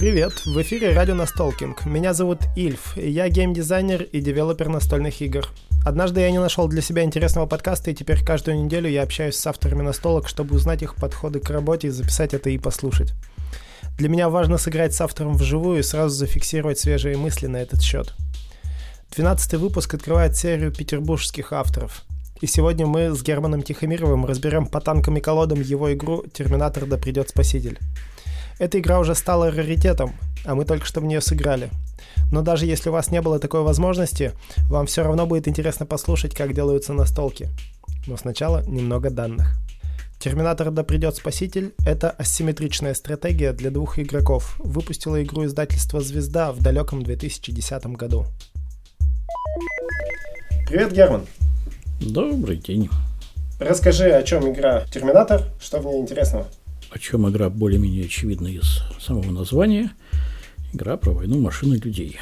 Привет, в эфире радио Настолкинг. Меня зовут Ильф, я геймдизайнер и девелопер настольных игр. Однажды я не нашел для себя интересного подкаста, и теперь каждую неделю я общаюсь с авторами настолок, чтобы узнать их подходы к работе записать это и послушать. Для меня важно сыграть с автором вживую и сразу зафиксировать свежие мысли на этот счет. Двенадцатый выпуск открывает серию петербургских авторов. И сегодня мы с Германом Тихомировым разберем по танкам и колодам его игру «Терминатор да придет спаситель». Эта игра уже стала раритетом, а мы только что в нее сыграли. Но даже если у вас не было такой возможности, вам все равно будет интересно послушать, как делаются настолки. Но сначала немного данных. Терминатор да придет спаситель – это асимметричная стратегия для двух игроков. Выпустила игру издательство «Звезда» в далеком 2010 году. Привет, Герман. Добрый день. Расскажи, о чем игра «Терминатор», что в ней интересного? О чем игра более-менее очевидна из самого названия. Игра про войну машин и людей.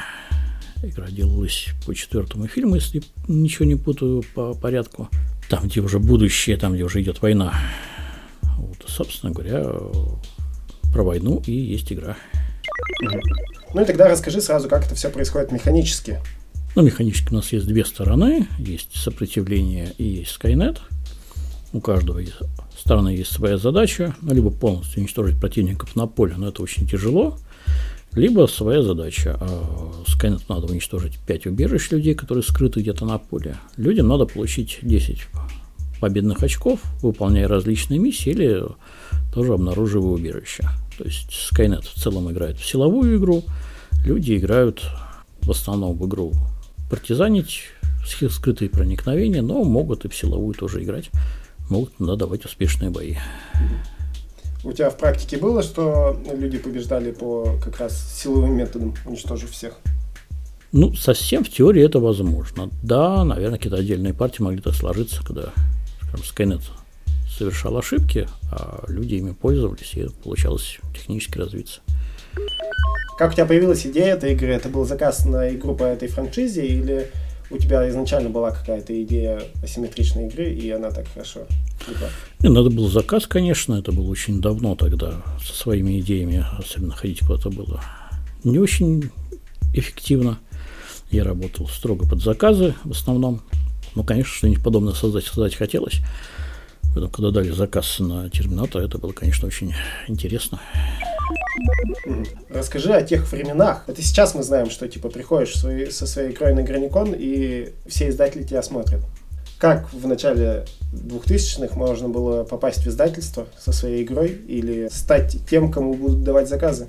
Игра делалась по четвертому фильму, если ничего не путаю по порядку. Там, где уже будущее, там, где уже идет война. Вот, собственно говоря, про войну и есть игра. Ну и тогда расскажи сразу, как это все происходит механически. Ну, механически у нас есть две стороны. Есть сопротивление и есть Skynet. У каждого из стороны есть своя задача, ну, либо полностью уничтожить противников на поле, но это очень тяжело, либо своя задача. А, Skynet надо уничтожить 5 убежищ людей, которые скрыты где-то на поле. Людям надо получить 10 победных очков, выполняя различные миссии или тоже обнаруживая убежища. То есть Skynet в целом играет в силовую игру, люди играют в основном в игру партизанить, скрытые проникновения, но могут и в силовую тоже играть могут туда давать успешные бои. У тебя в практике было, что люди побеждали по как раз силовым методам, уничтожив всех? Ну, совсем в теории это возможно. Да, наверное, какие-то отдельные партии могли так сложиться, когда, скажем, Skynet совершал ошибки, а люди ими пользовались, и получалось технически развиться. Как у тебя появилась идея этой игры? Это был заказ на игру по этой франшизе или у тебя изначально была какая-то идея асимметричной игры, и она так хорошо легла? Не, надо был заказ, конечно, это было очень давно тогда, со своими идеями, особенно ходить куда-то было не очень эффективно. Я работал строго под заказы в основном. Ну, конечно, что-нибудь подобное создать, создать хотелось. Поэтому, когда дали заказ на Терминатор, это было, конечно, очень интересно. Расскажи о тех временах. Это сейчас мы знаем, что типа приходишь свои, со своей игрой на Граникон, и все издатели тебя смотрят. Как в начале 2000-х можно было попасть в издательство со своей игрой или стать тем, кому будут давать заказы?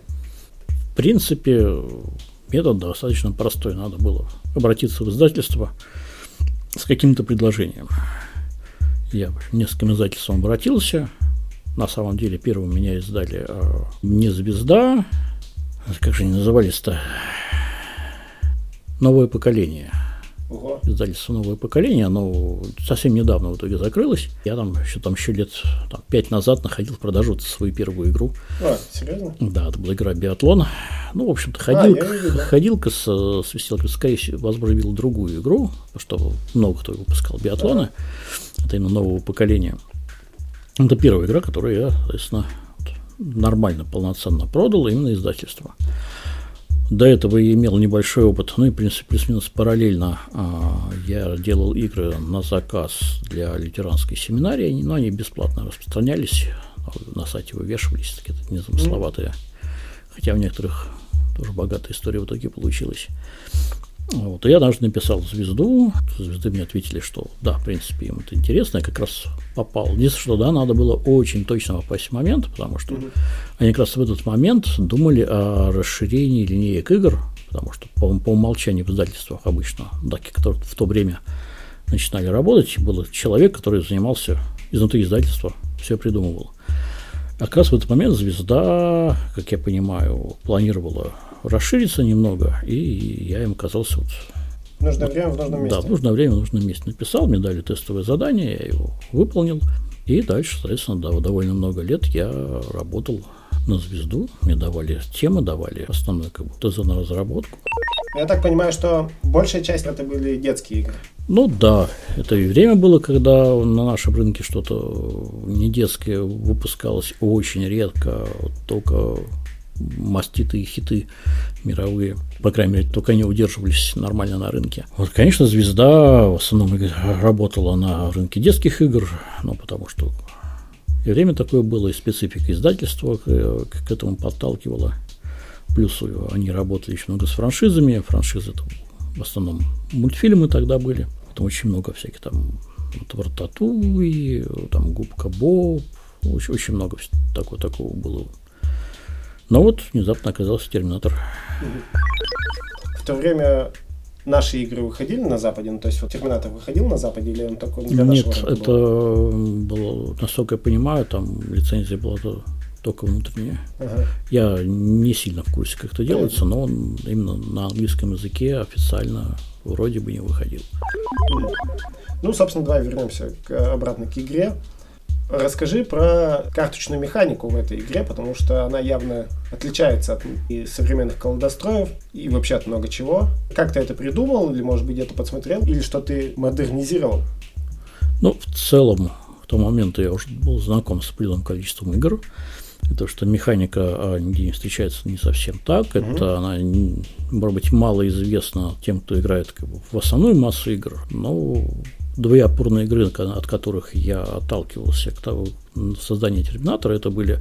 В принципе, метод достаточно простой. Надо было обратиться в издательство с каким-то предложением. Я к нескольким издательствам обратился, на самом деле первым меня издали э, не «Звезда», как же они назывались-то? «Новое поколение». Ого. Издательство «Новое поколение», оно совсем недавно в итоге закрылось. Я там еще, там еще лет там, пять назад находил в продажу свою первую игру. А, серьезно? Да, это была игра «Биатлон». Ну, в общем-то, ходил, а, видел, да. ходилка с, с веселкой, скорее всего, возможно, видел другую игру, потому что много кто выпускал «Биатлоны». Да. Это именно нового поколения. Это первая игра, которую я, соответственно, нормально, полноценно продал, именно издательство. До этого я имел небольшой опыт, ну и, в принципе, плюс-минус параллельно а, я делал игры на заказ для лютеранской семинарии, но они бесплатно распространялись, на сайте вывешивались, такие незамысловатые, хотя в некоторых тоже богатая история в итоге получилась. Вот, и я даже написал звезду, звезды мне ответили, что да, в принципе, им это интересно, я как раз попал. Единственное, что да, надо было очень точно попасть в момент, потому что mm-hmm. они как раз в этот момент думали о расширении линеек игр, потому что по, по умолчанию в издательствах обычно, даки, которые в то время начинали работать, был человек, который занимался изнутри издательства, все придумывал. А как раз в этот момент звезда, как я понимаю, планировала расшириться немного, и я им оказался вот нужное вот, время в нужном месте. Да, в нужное время в нужном месте написал, мне дали тестовое задание, я его выполнил. И дальше, соответственно, да, довольно много лет я работал на звезду. Мне давали темы, давали основной как ТЗ на разработку. Я так понимаю, что большая часть это были детские игры. Ну да, это и время было, когда на нашем рынке что-то не детское выпускалось очень редко, только маститые хиты мировые. По крайней мере, только они удерживались нормально на рынке. Вот, конечно, «Звезда» в основном работала на рынке детских игр, ну, потому что и время такое было, и специфика издательства к, к этому подталкивала. Плюс они работали еще много с франшизами. Франшизы это в основном мультфильмы тогда были. Там очень много всяких там вот, Рататуй, там Губка Боб, очень, очень много такого, такого было. Но вот внезапно оказался Терминатор. В то время наши игры выходили на Западе? Ну, то есть вот Терминатор выходил на Западе или он такой для Нет, нашего это был? было, насколько я понимаю, там лицензия была только внутренняя. Ага. Я не сильно в курсе, как это делается, но он именно на английском языке официально вроде бы не выходил. Ну, собственно, давай вернемся к, обратно к игре. Расскажи про карточную механику в этой игре, потому что она явно отличается от и современных колодостроев и вообще от много чего. Как ты это придумал, или, может быть, где-то подсмотрел, или что ты модернизировал? Ну, в целом, в тот момент я уже был знаком с определенным количеством игр. То, что механика а, не встречается, не совсем так. Угу. Это она, может быть, мало известна тем, кто играет как бы, в основную массу игр, но две опорные игры, от которых я отталкивался к того созданию Терминатора, это были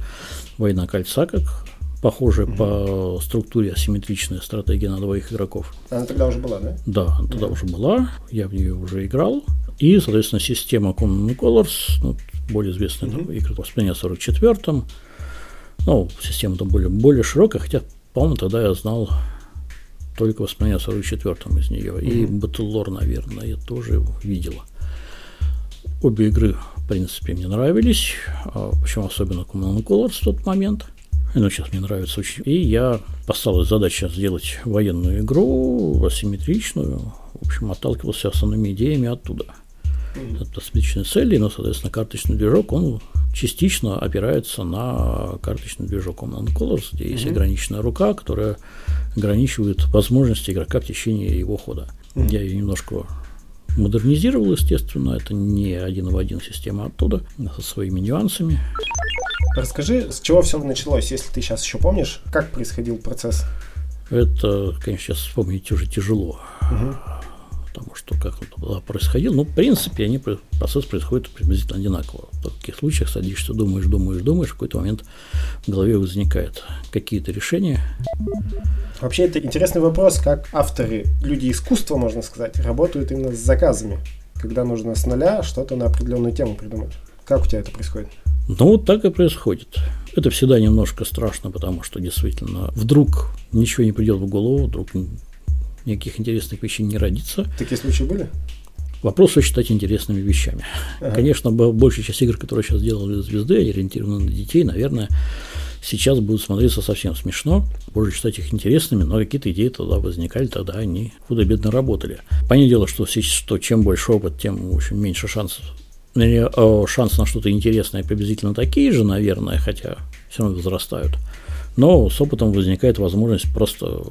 «Война кольца», как похожая угу. по структуре асимметричная стратегия на двоих игроков. Она тогда уже была, да? Да, она тогда угу. уже была, я в нее уже играл. И, соответственно, система Common Colors, ну, более известная угу. игра воспоминания о 44-м. Ну, система там более, более широкая, хотя, по-моему, тогда я знал только воспоминания о 44-м из нее. Угу. И Battlelore, наверное, я тоже видела. Обе игры, в принципе, мне нравились, а причем особенно Command Colors в тот момент. Ну, сейчас мне нравится очень. И я поставил задачу сделать военную игру, асимметричную. В общем, отталкивался основными идеями оттуда. Mm-hmm. Это специфичные цели, но, соответственно, карточный движок, он частично опирается на карточный движок Command Colors, где mm-hmm. есть ограниченная рука, которая ограничивает возможности игрока в течение его хода. Mm-hmm. Я ее немножко модернизировал, естественно, это не один в один система оттуда, со своими нюансами. Расскажи, с чего все началось, если ты сейчас еще помнишь, как происходил процесс? Это, конечно, сейчас вспомнить уже тяжело. Угу потому что как он происходил, ну, в принципе, они, процесс происходит приблизительно одинаково. В таких случаях садишься, думаешь, думаешь, думаешь, в какой-то момент в голове возникают какие-то решения. Вообще, это интересный вопрос, как авторы, люди искусства, можно сказать, работают именно с заказами, когда нужно с нуля что-то на определенную тему придумать. Как у тебя это происходит? Ну, вот так и происходит. Это всегда немножко страшно, потому что действительно вдруг ничего не придет в голову, вдруг никаких интересных вещей не родится. Такие случаи были? Вопрос считать интересными вещами. Ага. Конечно, большая часть игр, которые сейчас делали звезды, ориентированы на детей, наверное, сейчас будут смотреться совсем смешно. Можно считать их интересными, но какие-то идеи тогда возникали, тогда они худо-бедно работали. Понятное дело, что, что чем больше опыт, тем в общем, меньше шансов шанс на что-то интересное приблизительно такие же, наверное, хотя все равно возрастают. Но с опытом возникает возможность просто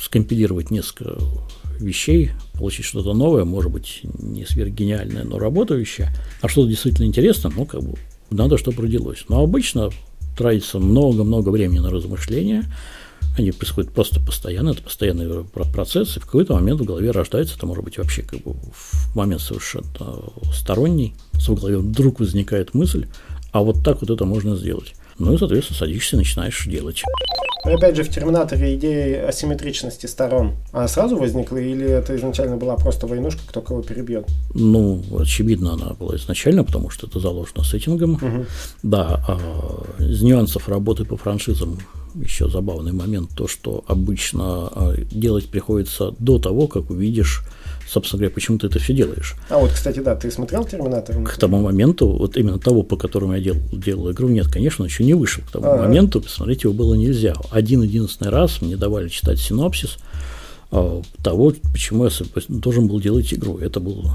скомпилировать несколько вещей, получить что-то новое, может быть, не сверхгениальное, но работающее, а что-то действительно интересное, ну, как бы, надо, чтобы родилось. Но обычно тратится много-много времени на размышления, они происходят просто постоянно, это постоянный процесс, и в какой-то момент в голове рождается, это может быть вообще как бы в момент совершенно сторонний, в голове вдруг возникает мысль, а вот так вот это можно сделать. Ну и, соответственно, садишься и начинаешь делать. Ну, опять же, в Терминаторе идея асимметричности сторон, она сразу возникла или это изначально была просто войнушка, кто кого перебьет? Ну, очевидно, она была изначально, потому что это заложено сеттингом. Угу. Да, а из нюансов работы по франшизам еще забавный момент, то, что обычно а, делать приходится до того, как увидишь собственно говоря, почему ты это все делаешь. А вот, кстати, да, ты смотрел «Терминатор»? К тому моменту, вот именно того, по которому я делал, делал игру, нет, конечно, он еще не вышел. К тому А-а-а. моменту посмотреть его было нельзя. Один-единственный раз мне давали читать синопсис а, того, почему я должен был делать игру. Это было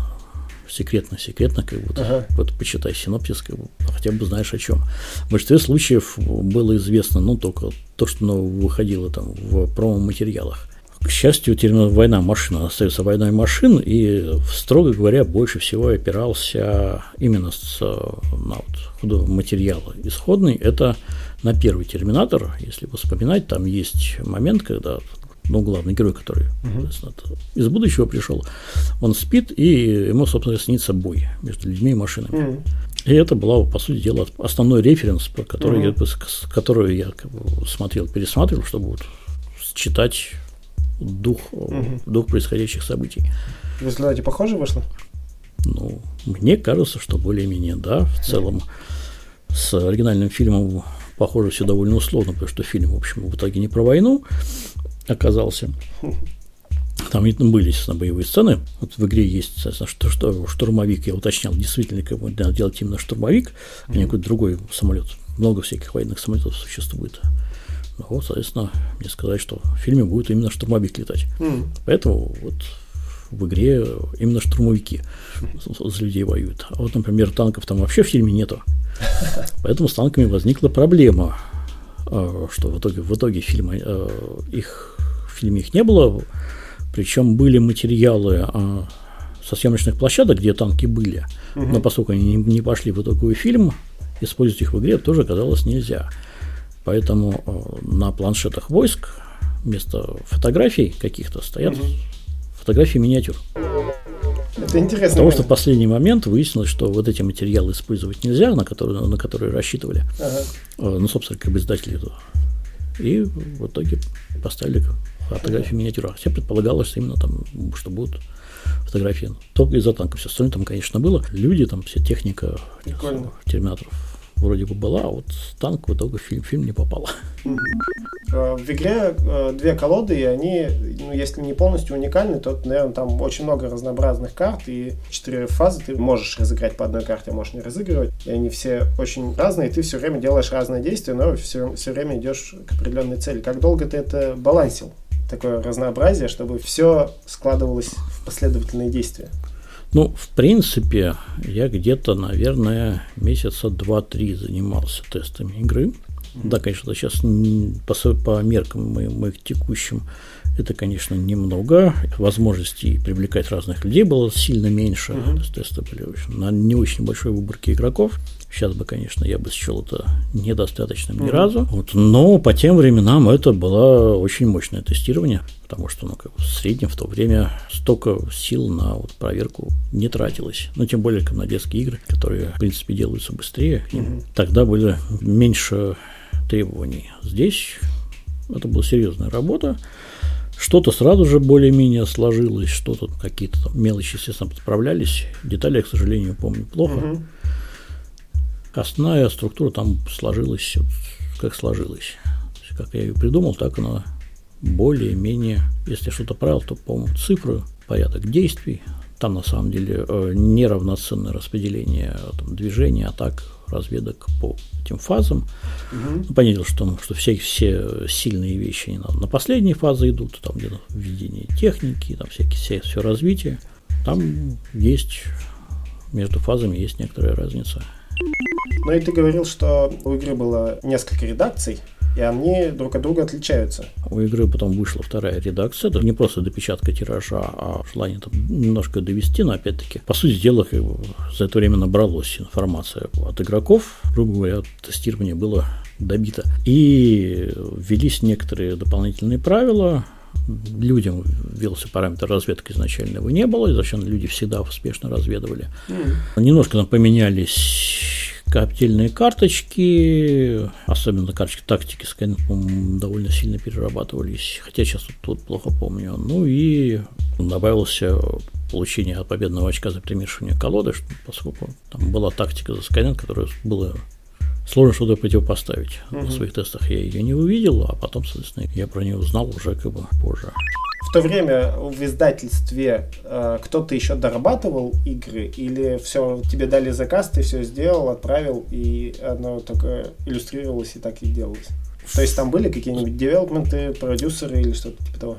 секретно, секретно, как бы, ага. вот почитай синопсис, как бы, хотя бы знаешь о чем. В большинстве случаев было известно, ну, только то, что ну, выходило там в промо-материалах К счастью, термин «война машина» остается войной машин, и, строго говоря, больше всего опирался именно с, на вот материалы исходный. Это на первый терминатор, если вспоминать, там есть момент, когда ну, главный герой, который uh-huh. из будущего пришел, он спит, и ему, собственно, снится бой между людьми и машинами. Uh-huh. И это была, по сути дела, основной референс, по который uh-huh. я, которую я как бы, смотрел, пересматривал, чтобы вот читать дух, uh-huh. дух происходящих событий. В результате похоже вышло? Ну, мне кажется, что более-менее, да, в целом. С оригинальным фильмом похоже все довольно условно, потому что фильм, в общем, в итоге не про войну, оказался. Там были, естественно, боевые сцены. Вот в игре есть, соответственно, что, что штурмовик, я уточнял, действительно, как надо делать именно штурмовик, а не какой-то другой самолет. Много всяких военных самолетов существует. Ну, вот, соответственно, мне сказать, что в фильме будет именно штурмовик летать. Mm. Поэтому вот в игре именно штурмовики за людей воюют. А вот, например, танков там вообще в фильме нету. Поэтому с танками возникла проблема, а, что в итоге, в итоге фильма, а, их в фильме их не было, причем были материалы а, со съемочных площадок, где танки были, угу. но поскольку они не пошли в итоговый фильм, использовать их в игре тоже оказалось нельзя. Поэтому на планшетах войск вместо фотографий каких-то стоят угу. фотографии миниатюр. Это интересно. Потому что в последний момент выяснилось, что вот эти материалы использовать нельзя, на которые, на которые рассчитывали. Ага. Ну, собственно, как бы издатели этого. И в итоге поставили фотографии миниатюрах. Хотя предполагалось, что именно там, что будут фотографии только из-за танков. Все остальное там, конечно, было. Люди, там вся техника Прикольно. терминаторов вроде бы была, а вот танк в итоге фильм, фильм не попал. Э, в игре э, две колоды, и они, ну, если не полностью уникальны, то, наверное, там очень много разнообразных карт, и четыре фазы ты можешь разыграть по одной карте, а можешь не разыгрывать, и они все очень разные, и ты все время делаешь разные действия, но все, все время идешь к определенной цели. Как долго ты это балансил? такое разнообразие, чтобы все складывалось в последовательные действия? Ну, в принципе, я где-то, наверное, месяца два-три занимался тестами игры. Да, конечно, сейчас по, по меркам моим, моих текущим это, конечно, немного. Возможностей привлекать разных людей было сильно меньше. Есть тесты были очень, на не очень большой выборке игроков. Сейчас бы, конечно, я бы счел это недостаточным ни разу. Вот, но по тем временам это было очень мощное тестирование, потому что ну, как, в среднем в то время столько сил на вот, проверку не тратилось. Ну, тем более, как на детские игры, которые, в принципе, делаются быстрее. Тогда были меньше требований. Здесь это была серьезная работа. Что-то сразу же более-менее сложилось, что-то какие-то там мелочи, естественно, подправлялись. Детали я, к сожалению, помню плохо. Угу. Основная структура там сложилась, как сложилась. Как я ее придумал, так она более-менее, если я что-то правил, то, по-моему, цифры, порядок действий, там на самом деле э, неравноценное распределение там, движения, атак, разведок по этим фазам. Угу. Понятно, что, что все, все сильные вещи надо. На последние фазы идут, там где-то введение техники, там всякие, все, все развитие. Там есть, между фазами есть некоторая разница. Ну и ты говорил, что у игры было несколько редакций и они друг от друга отличаются. У игры потом вышла вторая редакция, это не просто допечатка тиража, а желание там немножко довести, но опять-таки, по сути дела, за это время набралась информация от игроков, грубо говоря, тестирование было добито. И ввелись некоторые дополнительные правила, людям ввелся параметр разведки изначально его не было, изначально люди всегда успешно разведывали. Mm. Немножко там поменялись коптильные карточки, особенно карточки тактики, довольно сильно перерабатывались, хотя сейчас тут, тут плохо помню. Ну и добавился получение победного очка за примешивание колоды, поскольку там была тактика за Skynet, которая было сложно что-то противопоставить. Угу. На своих тестах я ее не увидел, а потом, соответственно, я про нее узнал уже как бы позже в то время в издательстве э, кто-то еще дорабатывал игры или все тебе дали заказ, ты все сделал, отправил и оно только иллюстрировалось и так и делалось? То есть там были какие-нибудь development-продюсеры или что-то типа того?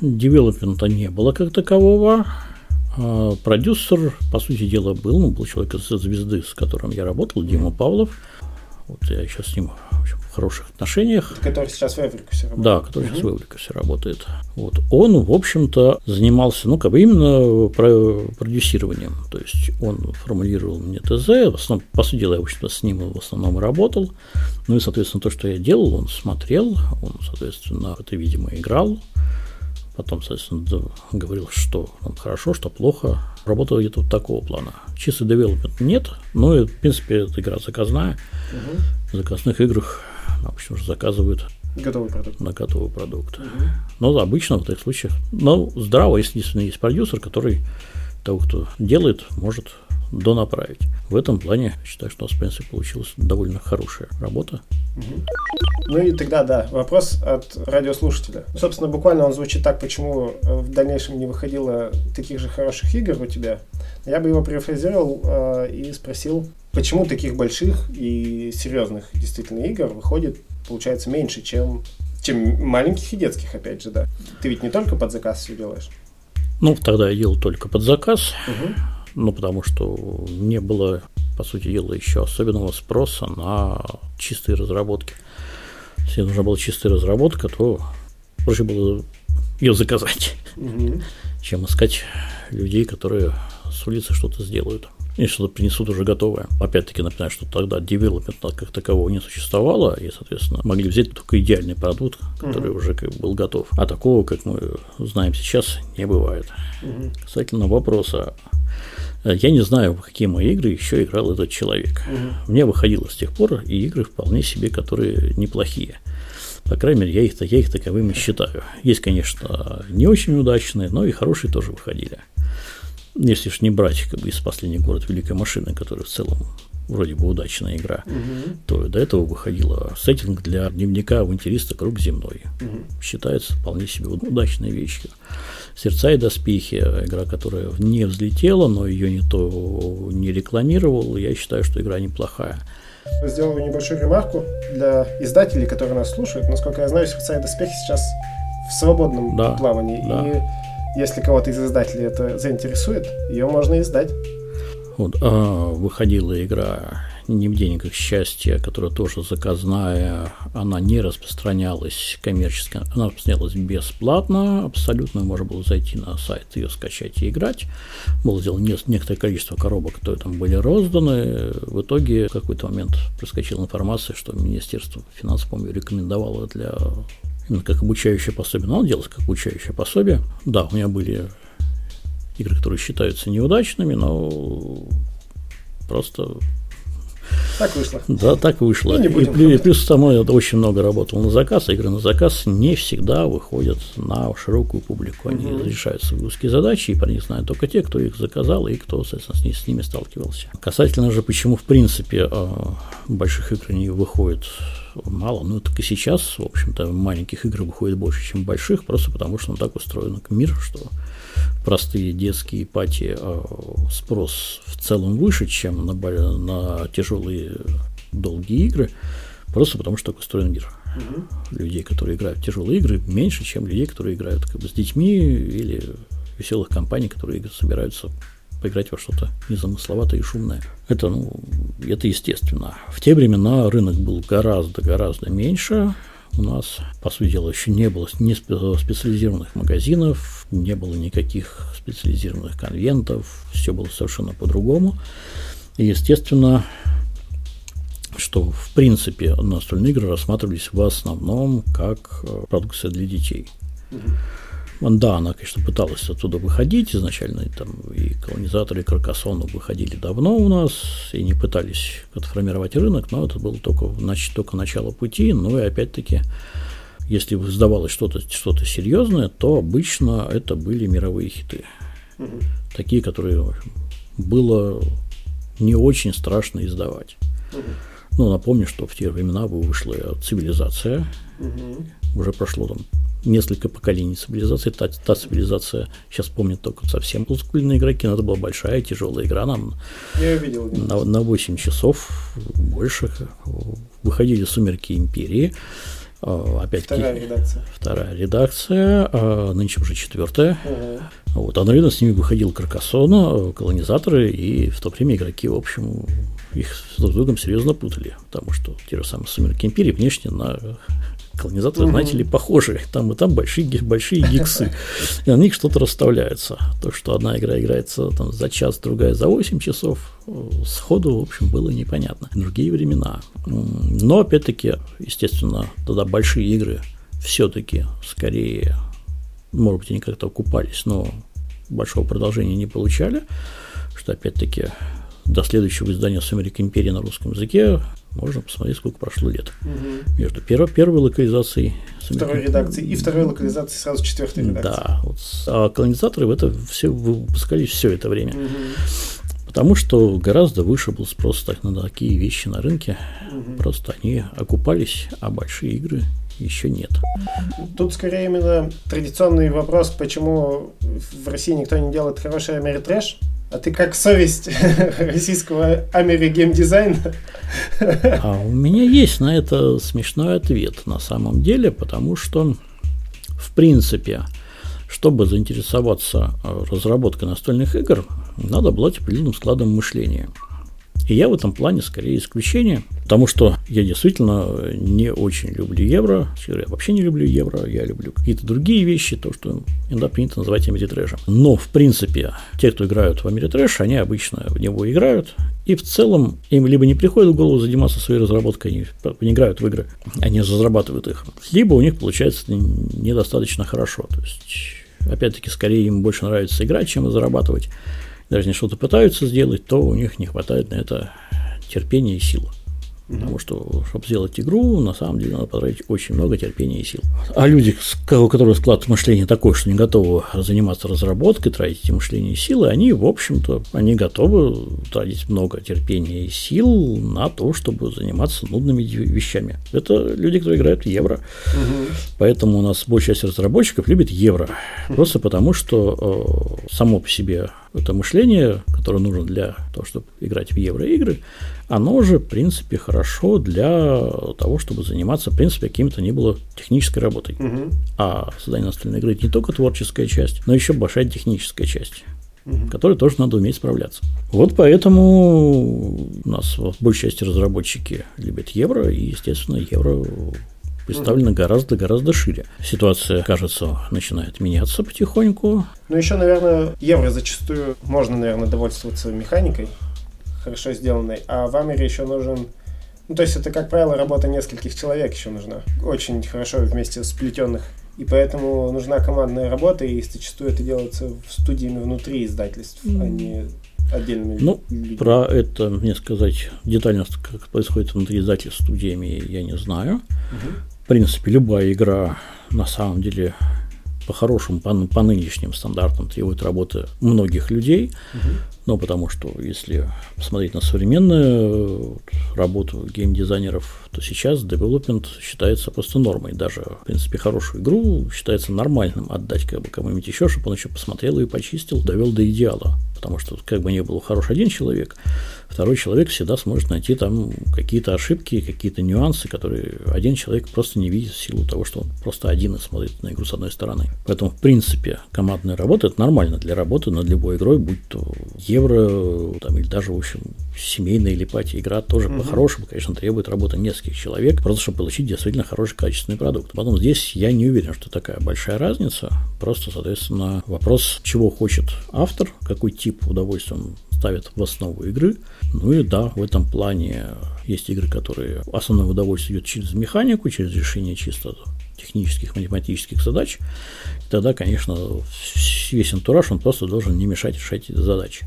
Development а не было как такового. А продюсер, по сути дела, был, ну, был человек из звезды, с которым я работал, Дима Павлов. Вот я сейчас с ним в общем, в хороших отношениях. Который сейчас в Эврикусе работает. Да, который угу. сейчас в Эврикусе работает. Вот. Он, в общем-то, занимался, ну, как бы именно продюсированием. То есть он формулировал мне ТЗ, в основном, по сути дела, я, в общем-то, с ним в основном работал. Ну и, соответственно, то, что я делал, он смотрел, он, соответственно, это, видимо, играл. Потом, соответственно, говорил, что нам хорошо, что плохо. Работал где-то вот такого плана. Чистый девелопмент нет, но, в принципе, это игра заказная. Угу. В заказных играх обычно уже заказывают готовый продукт. на готовый продукт. Угу. Но обычно в таких случаях, ну, здраво, если действительно есть продюсер, который того, кто делает, может донаправить. В этом плане считаю, что у нас, в принципе, получилась довольно хорошая работа. Угу. Ну и тогда, да, вопрос от радиослушателя. Собственно, буквально он звучит так, почему э, в дальнейшем не выходило таких же хороших игр у тебя. Я бы его перефразировал э, и спросил, почему таких больших и серьезных действительно игр выходит, получается, меньше, чем, чем маленьких и детских, опять же, да. Ты ведь не только под заказ все делаешь. Ну, тогда я делал только под заказ. Угу ну, потому что не было, по сути дела, еще особенного спроса на чистые разработки. Если нужна была чистая разработка, то проще было ее заказать, угу. чем искать людей, которые с улицы что-то сделают и что-то принесут уже готовое. Опять-таки напоминаю, что тогда девелопмента как такового не существовало, и, соответственно, могли взять только идеальный продукт, который угу. уже как бы был готов. А такого, как мы знаем сейчас, не бывает. Угу. Касательно вопроса, я не знаю, в какие мои игры еще играл этот человек. Угу. Мне выходило с тех пор и игры вполне себе, которые неплохие. По крайней мере, я их, я их таковыми считаю. Есть, конечно, не очень удачные, но и хорошие тоже выходили. Если ж не брать как бы, из последний город Великой машины, который в целом вроде бы удачная игра, угу. то до этого выходила сеттинг для дневника авантюриста «Круг земной». Угу. Считается вполне себе удачной вещью. «Сердца и доспехи», игра, которая не взлетела, но ее никто не рекламировал, я считаю, что игра неплохая. Сделаю небольшую ремарку для издателей, которые нас слушают. Насколько я знаю, «Сердца и доспехи» сейчас в свободном да, плавании. Да. И если кого-то из издателей это заинтересует, ее можно издать. Вот, а, выходила игра «Не в деньгах счастья», которая тоже заказная, она не распространялась коммерчески, она распространялась бесплатно, абсолютно можно было зайти на сайт, ее скачать и играть. Было сделано некоторое количество коробок, которые там были розданы. В итоге в какой-то момент проскочила информация, что Министерство финансов, по-моему, рекомендовало для именно как обучающее пособие. Но оно делалось как обучающее пособие. Да, у меня были игры, которые считаются неудачными, но просто так вышло. Да, так вышло. И, и, и плюс тому я очень много работал на заказ, а игры на заказ не всегда выходят на широкую публику. Они угу. решаются в узкие задачи, и про них знают только те, кто их заказал и кто, соответственно, с, ними сталкивался. Касательно же, почему, в принципе, а, больших игр не выходит мало, ну, так и сейчас, в общем-то, маленьких игр выходит больше, чем больших, просто потому что он так устроен мир, что простые детские пати а, спрос в целом выше, чем на, на тяжелые долгие игры, просто потому что так устроен мир. Угу. Людей, которые играют в тяжелые игры, меньше, чем людей, которые играют как бы, с детьми или веселых компаний, которые собираются поиграть во что-то незамысловатое и шумное. Это, ну, это естественно. В те времена рынок был гораздо-гораздо меньше, у нас, по сути дела, еще не было ни специализированных магазинов, не было никаких специализированных конвентов, все было совершенно по-другому. И, естественно, что, в принципе, настольные игры рассматривались в основном как э, продукция для детей. Mm-hmm. Да, она, конечно, пыталась оттуда выходить изначально, и, там и колонизаторы, и Каркасону выходили давно у нас, и не пытались формировать рынок, но это было только, значит, только начало пути, ну и опять-таки, если сдавалось что-то что серьезное, то обычно это были мировые хиты. Угу. Такие, которые было не очень страшно издавать. Угу. Ну, напомню, что в те времена вышла цивилизация, угу. уже прошло там несколько поколений цивилизации. Та, та цивилизация, сейчас помню только совсем олдскульные игроки, но это была большая, тяжелая игра, нам Я видел, на, на 8 часов больше. Выходили «Сумерки Империи», Опять вторая редакция. Вторая редакция, нынче уже четвертая. Угу. Вот, одновременно с ними выходил Каркасона, колонизаторы, и в то время игроки, в общем, их с друг другом серьезно путали, потому что те же самые «Сумерки империи» внешне на колонизаторы, угу. знаете ли, похожи. Там и там большие, большие гиксы. И на них что-то расставляется. То, что одна игра играется там, за час, другая за 8 часов, сходу, в общем, было непонятно. Другие времена. Но, опять-таки, естественно, тогда большие игры все-таки скорее, может быть, они как-то окупались, но большого продолжения не получали, что, опять-таки, до следующего издания «Сумерек империи» на русском языке можно посмотреть, сколько прошло лет. Угу. Между первой, первой локализацией... Второй редакции и второй локализацией сразу четвертой редакции. Да. Вот, а колонизаторы в это все выпускались все это время. Угу. Потому что гораздо выше был спрос так, на такие вещи на рынке. Угу. Просто они окупались, а большие игры еще нет. Тут скорее именно традиционный вопрос, почему в России никто не делает хороший Америтрэш, а ты как совесть российского америгеймдизайна? А у меня есть на это смешной ответ на самом деле, потому что, в принципе, чтобы заинтересоваться э, разработкой настольных игр, надо обладать определенным складом мышления – и я в этом плане скорее исключение, потому что я действительно не очень люблю евро, я вообще не люблю евро, я люблю какие-то другие вещи, то, что иногда принято называть америтрэшем. Но, в принципе, те, кто играют в америтрэш, они обычно в него играют, и в целом им либо не приходит в голову заниматься своей разработкой, они не играют в игры, они разрабатывают их, либо у них получается недостаточно хорошо. То есть, опять-таки, скорее им больше нравится играть, чем зарабатывать даже не что-то пытаются сделать, то у них не хватает на это терпения и силы. Потому что, чтобы сделать игру, на самом деле надо потратить очень много терпения и сил. А люди, у которых склад мышления такой, что не готовы заниматься разработкой, тратить эти мышления и силы, они, в общем-то, они готовы тратить много терпения и сил на то, чтобы заниматься нудными вещами. Это люди, которые играют в евро. Угу. Поэтому у нас большая часть разработчиков любит евро. Просто потому, что э, само по себе это мышление, которое нужно для того, чтобы играть в евроигры, оно же, в принципе, хорошо для того, чтобы заниматься, в принципе, каким-то не было технической работой. Угу. А создание настольной игры – не только творческая часть, но еще большая техническая часть угу. которой тоже надо уметь справляться. Вот поэтому у нас в большей части разработчики любят евро, и, естественно, евро представлена гораздо-гораздо шире. Ситуация, кажется, начинает меняться потихоньку. Ну, еще, наверное, евро зачастую можно, наверное, довольствоваться механикой, хорошо сделанной, а в Амере еще нужен ну, то есть это, как правило, работа нескольких человек еще нужна. Очень хорошо вместе сплетенных. И поэтому нужна командная работа, и зачастую это делается в студиями внутри издательств, mm. а не отдельными Ну, людьми. про это мне сказать детально, как происходит внутри издательств студиями, я не знаю. Угу. В принципе, любая игра на самом деле по-хорошему, по, по нынешним стандартам требует работы многих людей, угу. но потому что если посмотреть на современную работу геймдизайнеров, то сейчас development считается просто нормой. Даже, в принципе, хорошую игру считается нормальным отдать как бы кому-нибудь еще, чтобы он еще посмотрел и почистил, довел до идеала. Потому что как бы не был хорош один человек, второй человек всегда сможет найти там какие-то ошибки, какие-то нюансы, которые один человек просто не видит в силу того, что он просто один и смотрит на игру с одной стороны. Поэтому, в принципе, командная работа – это нормально для работы над любой игрой, будь то евро, там, или даже, в общем, семейная или пати игра, тоже угу. по-хорошему, конечно, требует работы нескольких человек, просто чтобы получить действительно хороший качественный продукт. Потом здесь я не уверен, что такая большая разница, просто, соответственно, вопрос, чего хочет автор, какой тип удовольствия он ставят в основу игры. Ну и да, в этом плане есть игры, которые основное удовольствие идет через механику, через решение чисто технических, математических задач. Тогда, конечно, весь антураж, он просто должен не мешать решать эти задачи.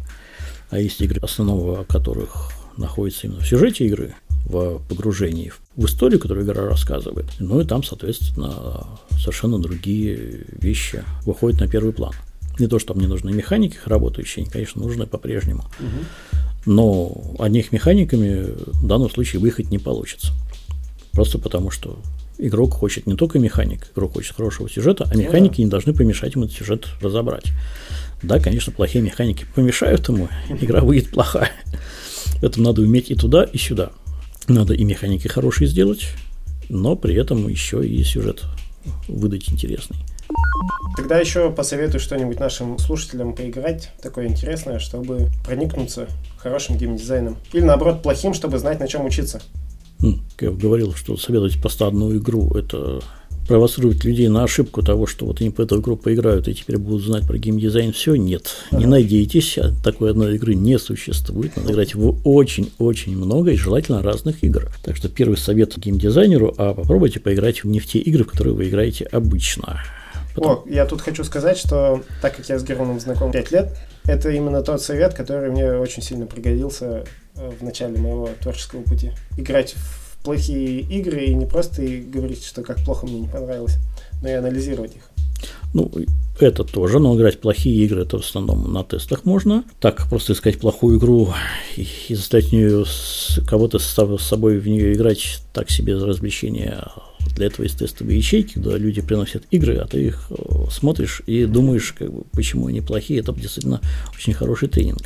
А есть игры, основного которых находится именно в сюжете игры, в погружении в историю, которую игра рассказывает. Ну и там, соответственно, совершенно другие вещи выходят на первый план. Не то, что мне нужны механики работающие, они, конечно, нужны по-прежнему. Но одних механиками в данном случае выехать не получится. Просто потому, что игрок хочет не только механик, игрок хочет хорошего сюжета, а механики не должны помешать ему этот сюжет разобрать. Да, конечно, плохие механики помешают ему, игра выйдет плохая. Поэтому надо уметь и туда, и сюда. Надо и механики хорошие сделать, но при этом еще и сюжет выдать интересный. Тогда еще посоветую что-нибудь нашим слушателям поиграть, такое интересное, чтобы проникнуться хорошим геймдизайном. Или наоборот, плохим, чтобы знать, на чем учиться. Как я говорил, что советовать просто одну игру – это провоцирует людей на ошибку того, что вот они по эту игру поиграют и теперь будут знать про геймдизайн все, нет. Ага. Не надейтесь, а такой одной игры не существует. Надо играть в очень-очень много и желательно разных игр. Так что первый совет геймдизайнеру, а попробуйте поиграть не в те игры, в которые вы играете обычно. Потом... О, я тут хочу сказать, что так как я с Германом знаком 5 лет, это именно тот совет, который мне очень сильно пригодился э, в начале моего творческого пути. Играть в плохие игры и не просто говорить, что как плохо мне не понравилось, но и анализировать их. Ну, это тоже, но играть плохие игры, это в основном на тестах можно. Так, просто искать плохую игру и, и заставить нее кого-то с собой в нее играть, так себе развлечение. Для этого есть тестовые ячейки, куда люди приносят игры, а ты их э, смотришь и думаешь, как бы, почему они плохие. Это действительно очень хороший тренинг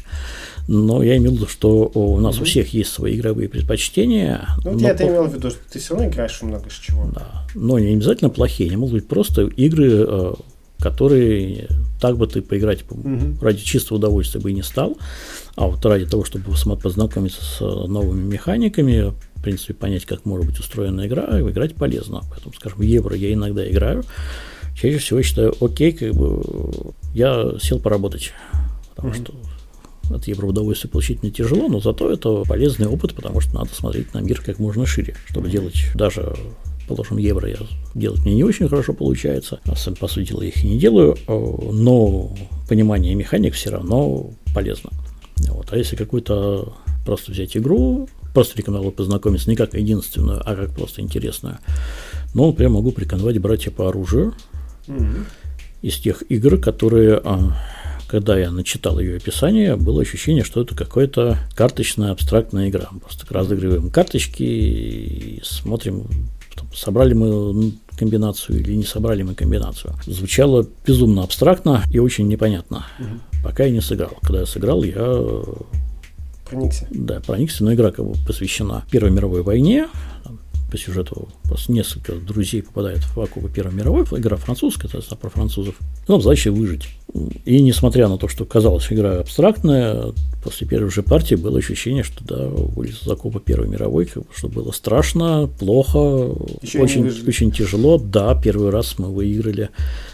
но я имел в виду, что у нас mm-hmm. у всех есть свои игровые предпочтения. Ну, я это имел в виду, что ты все равно играешь много с чего. Да, но не обязательно плохие, они могут быть просто игры, э, которые так бы ты поиграть mm-hmm. ради чистого удовольствия бы и не стал, а вот ради того, чтобы познакомиться с новыми механиками, в принципе, понять, как может быть устроена игра, играть полезно. Поэтому, скажем, евро я иногда играю, чаще всего считаю, окей, как бы я сел поработать, потому mm-hmm. что от евро удовольствие получить мне тяжело, но зато это полезный опыт, потому что надо смотреть на мир как можно шире, чтобы делать даже положим, евро я делать мне не очень хорошо получается, а сам, по сути дела, их и не делаю, э, но понимание механик все равно полезно. Вот. А если какую-то просто взять игру, просто рекомендовал познакомиться не как единственную, а как просто интересную, ну, например, могу порекомендовать братья по оружию mm-hmm. из тех игр, которые а, когда я начитал ее описание, было ощущение, что это какая-то карточная абстрактная игра. Просто разыгрываем карточки и смотрим, собрали мы комбинацию или не собрали мы комбинацию. Звучало безумно абстрактно и очень непонятно, угу. пока я не сыграл. Когда я сыграл, я проникся. Да, проникся, но игра как бы посвящена Первой мировой войне, по сюжету просто несколько друзей попадают в окопы Первой мировой, игра французская, это про французов. Нам задача выжить. И несмотря на то, что казалось игра абстрактная, после первой же партии было ощущение, что да, вылез из окопа Первой мировой, как бы, что было страшно, плохо, Еще очень, очень тяжело. Да, первый раз мы выиграли,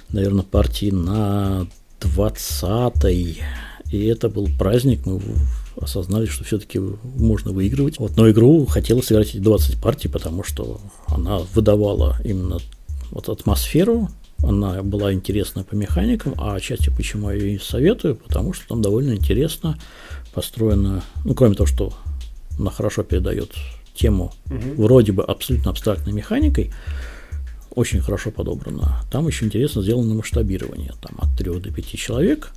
наверное, партии на 20-й. И это был праздник, мы осознали, что все-таки можно выигрывать. Вот, но игру хотелось сыграть эти 20 партий, потому что она выдавала именно вот атмосферу, она была интересна по механикам, а отчасти почему я ее советую, потому что там довольно интересно построена, ну, кроме того, что она хорошо передает тему угу. вроде бы абсолютно абстрактной механикой, очень хорошо подобрано. Там еще интересно сделано масштабирование. Там от 3 до 5 человек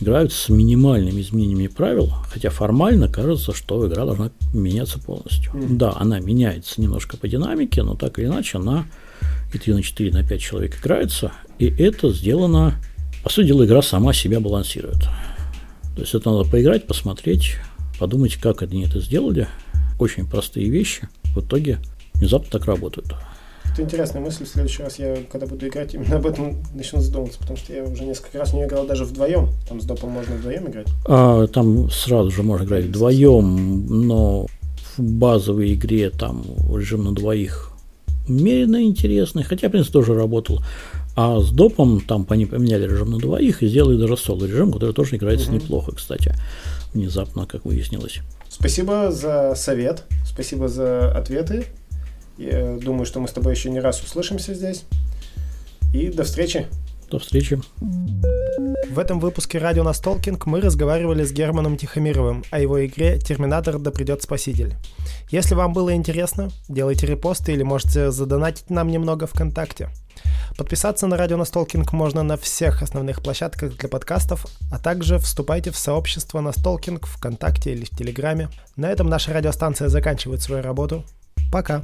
играют с минимальными изменениями правил, хотя формально кажется, что игра должна меняться полностью. Mm. Да, она меняется немножко по динамике, но так или иначе она и 3 на 4 на 5 человек играется, и это сделано, по сути дела, игра сама себя балансирует. То есть это надо поиграть, посмотреть, подумать, как они это сделали. Очень простые вещи в итоге внезапно так работают. Это интересная мысль. В следующий раз я, когда буду играть, именно об этом начну задумываться, потому что я уже несколько раз не играл даже вдвоем. Там с допом можно вдвоем играть. А, там сразу же можно играть вдвоем, но в базовой игре там режим на двоих умеренно интересный, хотя, в принципе, тоже работал. А с допом там они поменяли режим на двоих и сделали даже соло режим, который тоже играется угу. неплохо, кстати, внезапно, как выяснилось. Спасибо за совет, спасибо за ответы. Я думаю, что мы с тобой еще не раз услышимся здесь. И до встречи. До встречи. В этом выпуске «Радио Настолкинг» мы разговаривали с Германом Тихомировым о его игре «Терминатор да придет спаситель». Если вам было интересно, делайте репосты или можете задонатить нам немного ВКонтакте. Подписаться на «Радио Настолкинг» можно на всех основных площадках для подкастов, а также вступайте в сообщество Настолкинг ВКонтакте или в Телеграме. На этом наша радиостанция заканчивает свою работу. Пока!